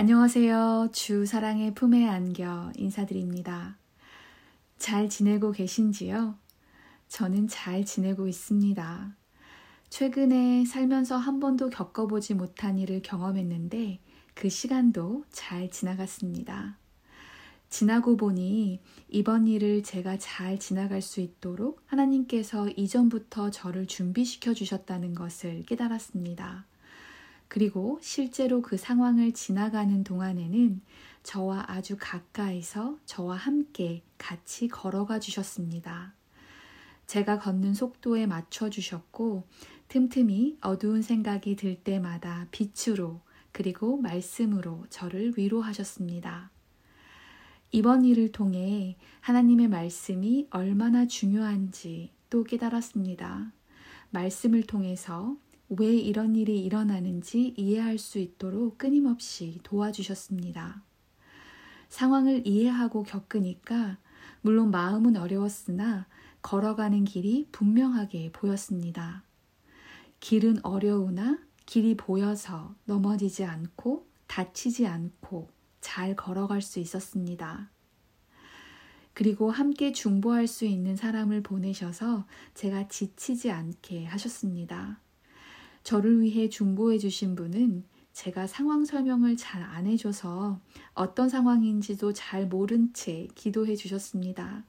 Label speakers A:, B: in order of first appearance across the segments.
A: 안녕하세요. 주 사랑의 품에 안겨 인사드립니다. 잘 지내고 계신지요? 저는 잘 지내고 있습니다. 최근에 살면서 한 번도 겪어보지 못한 일을 경험했는데 그 시간도 잘 지나갔습니다. 지나고 보니 이번 일을 제가 잘 지나갈 수 있도록 하나님께서 이전부터 저를 준비시켜 주셨다는 것을 깨달았습니다. 그리고 실제로 그 상황을 지나가는 동안에는 저와 아주 가까이서 저와 함께 같이 걸어가 주셨습니다. 제가 걷는 속도에 맞춰 주셨고 틈틈이 어두운 생각이 들 때마다 빛으로 그리고 말씀으로 저를 위로하셨습니다. 이번 일을 통해 하나님의 말씀이 얼마나 중요한지 또 깨달았습니다. 말씀을 통해서 왜 이런 일이 일어나는지 이해할 수 있도록 끊임없이 도와주셨습니다. 상황을 이해하고 겪으니까 물론 마음은 어려웠으나 걸어가는 길이 분명하게 보였습니다. 길은 어려우나 길이 보여서 넘어지지 않고 다치지 않고 잘 걸어갈 수 있었습니다. 그리고 함께 중보할 수 있는 사람을 보내셔서 제가 지치지 않게 하셨습니다. 저를 위해 중보해 주신 분은 제가 상황 설명을 잘 안 해줘서 어떤 상황인지도 잘 모른 채 기도해 주셨습니다.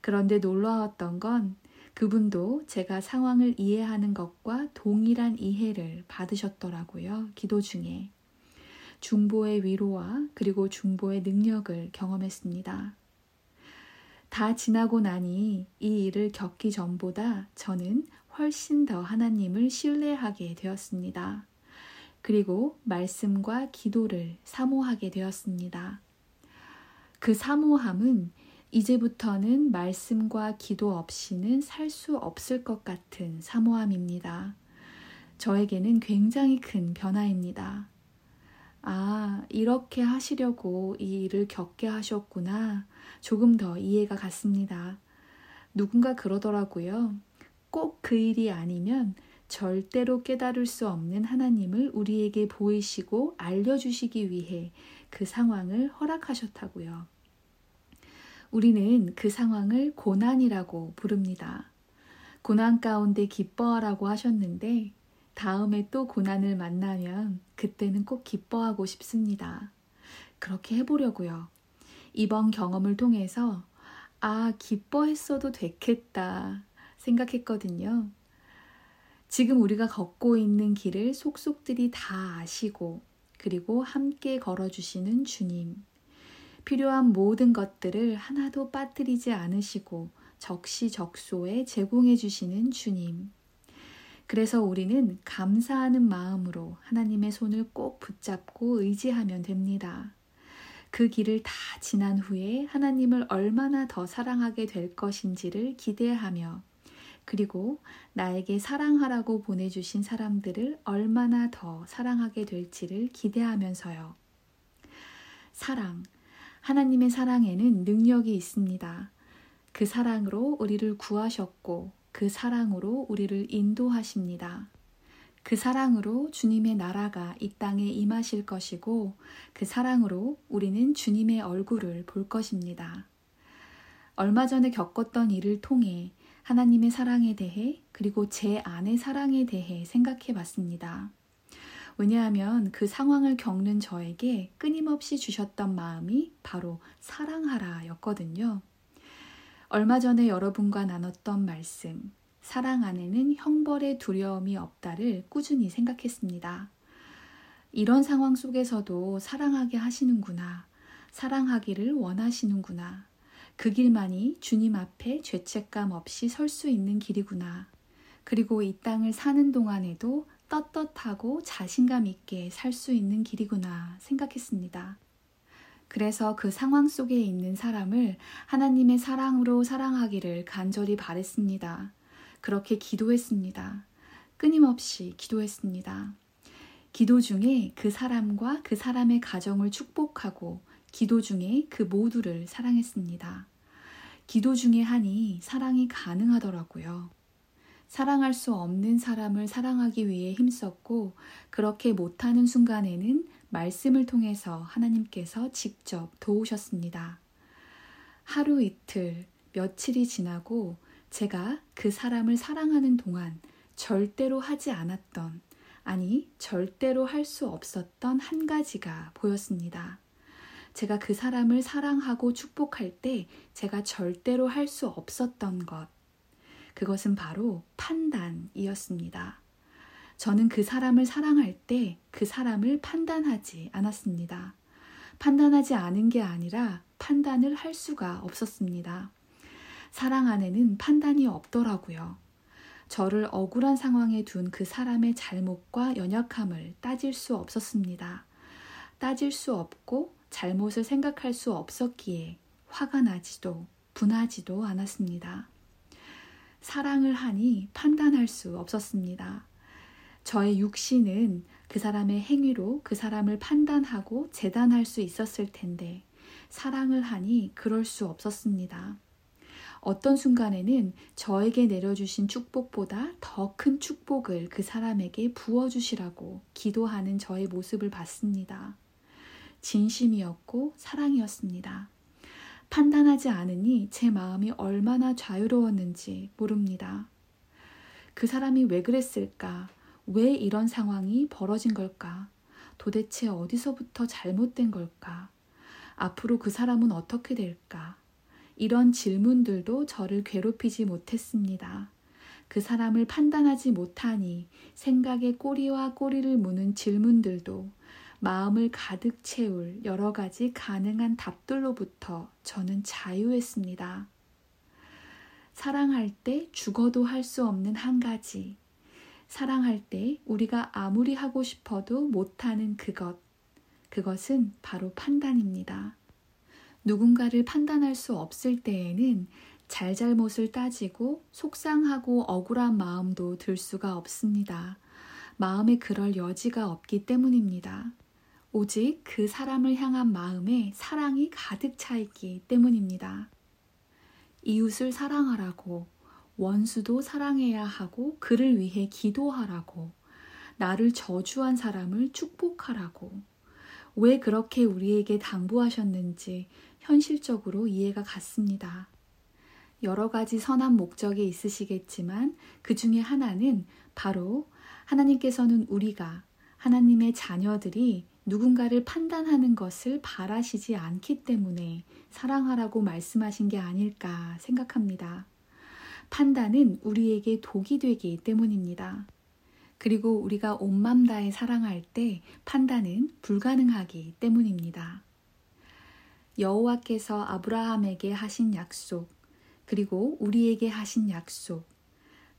A: 그런데 놀라웠던 건 그분도 제가 상황을 이해하는 것과 동일한 이해를 받으셨더라고요. 기도 중에. 중보의 위로와 그리고 중보의 능력을 경험했습니다. 다 지나고 나니 이 일을 겪기 전보다 저는 훨씬 더 하나님을 신뢰하게 되었습니다. 그리고 말씀과 기도를 사모하게 되었습니다. 그 사모함은 이제부터는 말씀과 기도 없이는 살 수 없을 것 같은 사모함입니다. 저에게는 굉장히 큰 변화입니다. 아, 이렇게 하시려고 이 일을 겪게 하셨구나. 조금 더 이해가 갔습니다. 누군가 그러더라고요. 꼭 그 일이 아니면 절대로 깨달을 수 없는 하나님을 우리에게 보이시고 알려주시기 위해 그 상황을 허락하셨다고요. 우리는 그 상황을 고난이라고 부릅니다. 고난 가운데 기뻐하라고 하셨는데 다음에 또 고난을 만나면 그때는 꼭 기뻐하고 싶습니다. 그렇게 해보려고요. 이번 경험을 통해서 아, 기뻐했어도 됐겠다. 생각했거든요. 지금 우리가 걷고 있는 길을 속속들이 다 아시고 그리고 함께 걸어주시는 주님. 필요한 모든 것들을 하나도 빠뜨리지 않으시고 적시적소에 제공해 주시는 주님. 그래서 우리는 감사하는 마음으로 하나님의 손을 꼭 붙잡고 의지하면 됩니다. 그 길을 다 지난 후에 하나님을 얼마나 더 사랑하게 될 것인지를 기대하며 그리고 나에게 사랑하라고 보내주신 사람들을 얼마나 더 사랑하게 될지를 기대하면서요. 사랑. 하나님의 사랑에는 능력이 있습니다. 그 사랑으로 우리를 구하셨고 그 사랑으로 우리를 인도하십니다. 그 사랑으로 주님의 나라가 이 땅에 임하실 것이고 그 사랑으로 우리는 주님의 얼굴을 볼 것입니다. 얼마 전에 겪었던 일을 통해 하나님의 사랑에 대해 그리고 제 안의 사랑에 대해 생각해 봤습니다. 왜냐하면 그 상황을 겪는 저에게 끊임없이 주셨던 마음이 바로 사랑하라 였거든요. 얼마 전에 여러분과 나눴던 말씀, 사랑 안에는 형벌의 두려움이 없다를 꾸준히 생각했습니다. 이런 상황 속에서도 사랑하게 하시는구나, 사랑하기를 원하시는구나, 그 길만이 주님 앞에 죄책감 없이 설 수 있는 길이구나. 그리고 이 땅을 사는 동안에도 떳떳하고 자신감 있게 살 수 있는 길이구나 생각했습니다. 그래서 그 상황 속에 있는 사람을 하나님의 사랑으로 사랑하기를 간절히 바랬습니다. 그렇게 기도했습니다. 끊임없이 기도했습니다. 기도 중에 그 사람과 그 사람의 가정을 축복하고 기도 중에 그 모두를 사랑했습니다. 기도 중에 하니 사랑이 가능하더라고요. 사랑할 수 없는 사람을 사랑하기 위해 힘썼고, 그렇게 못하는 순간에는 말씀을 통해서 하나님께서 직접 도우셨습니다. 하루 이틀, 며칠이 지나고 제가 그 사람을 사랑하는 동안 절대로 하지 않았던, 아니, 절대로 할 수 없었던 한 가지가 보였습니다. 제가 그 사람을 사랑하고 축복할 때 제가 절대로 할 수 없었던 것. 그것은 바로 판단이었습니다. 저는 그 사람을 사랑할 때 그 사람을 판단하지 않았습니다. 판단하지 않은 게 아니라 판단을 할 수가 없었습니다. 사랑 안에는 판단이 없더라고요. 저를 억울한 상황에 둔 그 사람의 잘못과 연약함을 따질 수 없었습니다. 따질 수 없고 잘못을 생각할 수 없었기에 화가 나지도 분하지도 않았습니다. 사랑을 하니 판단할 수 없었습니다. 저의 육신은 그 사람의 행위로 그 사람을 판단하고 재단할 수 있었을 텐데 사랑을 하니 그럴 수 없었습니다. 어떤 순간에는 저에게 내려주신 축복보다 더 큰 축복을 그 사람에게 부어주시라고 기도하는 저의 모습을 봤습니다. 진심이었고 사랑이었습니다. 판단하지 않으니 제 마음이 얼마나 자유로웠는지 모릅니다. 그 사람이 왜 그랬을까? 왜 이런 상황이 벌어진 걸까? 도대체 어디서부터 잘못된 걸까? 앞으로 그 사람은 어떻게 될까? 이런 질문들도 저를 괴롭히지 못했습니다. 그 사람을 판단하지 못하니 생각의 꼬리와 꼬리를 무는 질문들도 마음을 가득 채울 여러 가지 가능한 답들로부터 저는 자유했습니다. 사랑할 때 죽어도 할 수 없는 한 가지. 사랑할 때 우리가 아무리 하고 싶어도 못하는 그것. 그것은 바로 판단입니다. 누군가를 판단할 수 없을 때에는 잘잘못을 따지고 속상하고 억울한 마음도 들 수가 없습니다. 마음에 그럴 여지가 없기 때문입니다. 오직 그 사람을 향한 마음에 사랑이 가득 차 있기 때문입니다. 이웃을 사랑하라고, 원수도 사랑해야 하고, 그를 위해 기도하라고, 나를 저주한 사람을 축복하라고, 왜 그렇게 우리에게 당부하셨는지 현실적으로 이해가 갔습니다. 여러 가지 선한 목적이 있으시겠지만 그 중에 하나는 바로 하나님께서는 우리가 하나님의 자녀들이 누군가를 판단하는 것을 바라시지 않기 때문에 사랑하라고 말씀하신 게 아닐까 생각합니다. 판단은 우리에게 독이 되기 때문입니다. 그리고 우리가 온맘 다해 사랑할 때 판단은 불가능하기 때문입니다. 여호와께서 아브라함에게 하신 약속, 그리고 우리에게 하신 약속,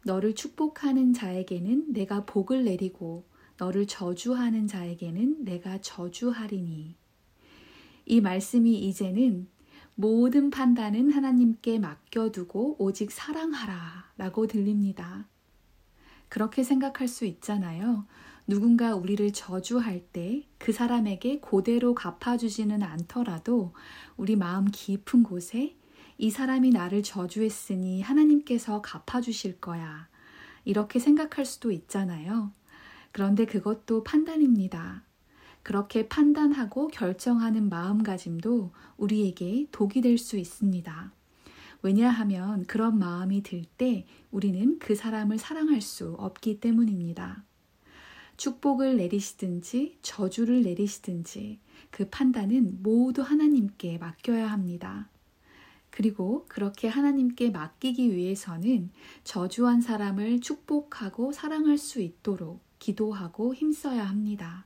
A: 너를 축복하는 자에게는 내가 복을 내리고 너를 저주하는 자에게는 내가 저주하리니. 이 말씀이 이제는 모든 판단은 하나님께 맡겨두고 오직 사랑하라 라고 들립니다. 그렇게 생각할 수 있잖아요. 누군가 우리를 저주할 때 그 사람에게 고대로 갚아주지는 않더라도 우리 마음 깊은 곳에 이 사람이 나를 저주했으니 하나님께서 갚아주실 거야. 이렇게 생각할 수도 있잖아요. 그런데 그것도 판단입니다. 그렇게 판단하고 결정하는 마음가짐도 우리에게 독이 될 수 있습니다. 왜냐하면 그런 마음이 들 때 우리는 그 사람을 사랑할 수 없기 때문입니다. 축복을 내리시든지 저주를 내리시든지 그 판단은 모두 하나님께 맡겨야 합니다. 그리고 그렇게 하나님께 맡기기 위해서는 저주한 사람을 축복하고 사랑할 수 있도록 기도하고 힘써야 합니다.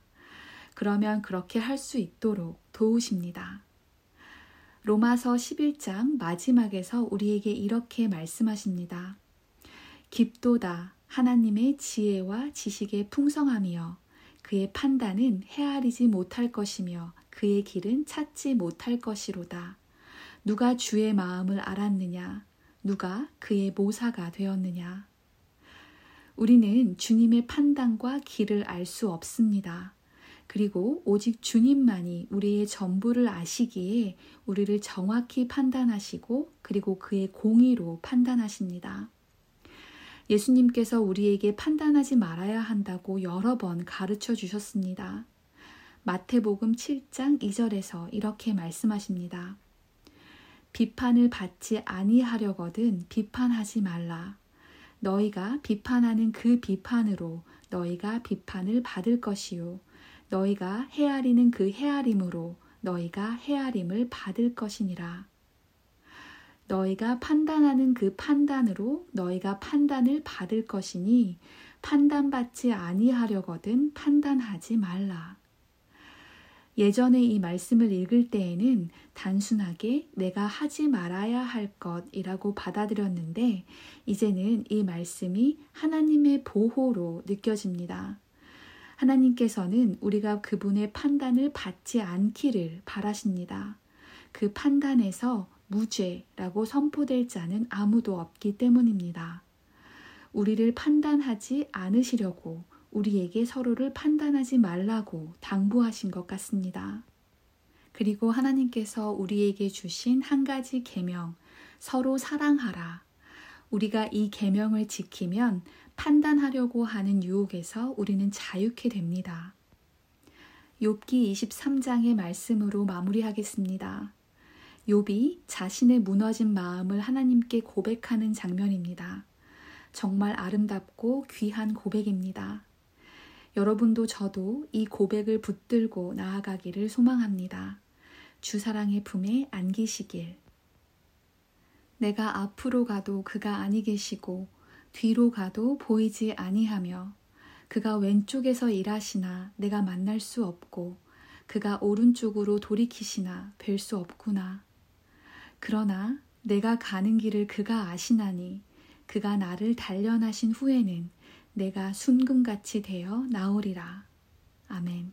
A: 그러면 그렇게 할 수 있도록 도우십니다. 로마서 11장 마지막에서 우리에게 이렇게 말씀하십니다. 깊도다 하나님의 지혜와 지식의 풍성함이여 그의 판단은 헤아리지 못할 것이며 그의 길은 찾지 못할 것이로다. 누가 주의 마음을 알았느냐? 누가 그의 모사가 되었느냐? 우리는 주님의 판단과 길을 알 수 없습니다. 그리고 오직 주님만이 우리의 전부를 아시기에 우리를 정확히 판단하시고 그리고 그의 공의로 판단하십니다. 예수님께서 우리에게 판단하지 말아야 한다고 여러 번 가르쳐 주셨습니다. 마태복음 7장 2절에서 이렇게 말씀하십니다. 비판을 받지 아니하려거든 비판하지 말라. 너희가 비판하는 그 비판으로 너희가 비판을 받을 것이요. 너희가 헤아리는 그 헤아림으로 너희가 헤아림을 받을 것이니라. 너희가 판단하는 그 판단으로 너희가 판단을 받을 것이니 판단받지 아니하려거든 판단하지 말라. 예전에 이 말씀을 읽을 때에는 단순하게 내가 하지 말아야 할 것이라고 받아들였는데 이제는 이 말씀이 하나님의 보호로 느껴집니다. 하나님께서는 우리가 그분의 판단을 받지 않기를 바라십니다. 그 판단에서 무죄라고 선포될 자는 아무도 없기 때문입니다. 우리를 판단하지 않으시려고 우리에게 서로를 판단하지 말라고 당부하신 것 같습니다. 그리고 하나님께서 우리에게 주신 한 가지 계명, 서로 사랑하라. 우리가 이 계명을 지키면 판단하려고 하는 유혹에서 우리는 자유케 됩니다. 욥기 23장의 말씀으로 마무리하겠습니다. 욥이 자신의 무너진 마음을 하나님께 고백하는 장면입니다. 정말 아름답고 귀한 고백입니다. 여러분도 저도 이 고백을 붙들고 나아가기를 소망합니다. 주 사랑의 품에 안기시길. 내가 앞으로 가도 그가 아니 계시고 뒤로 가도 보이지 아니하며 그가 왼쪽에서 일하시나 내가 만날 수 없고 그가 오른쪽으로 돌이키시나 뵐 수 없구나. 그러나 내가 가는 길을 그가 아시나니 그가 나를 단련하신 후에는 내가 순금같이 되어 나오리라. 아멘.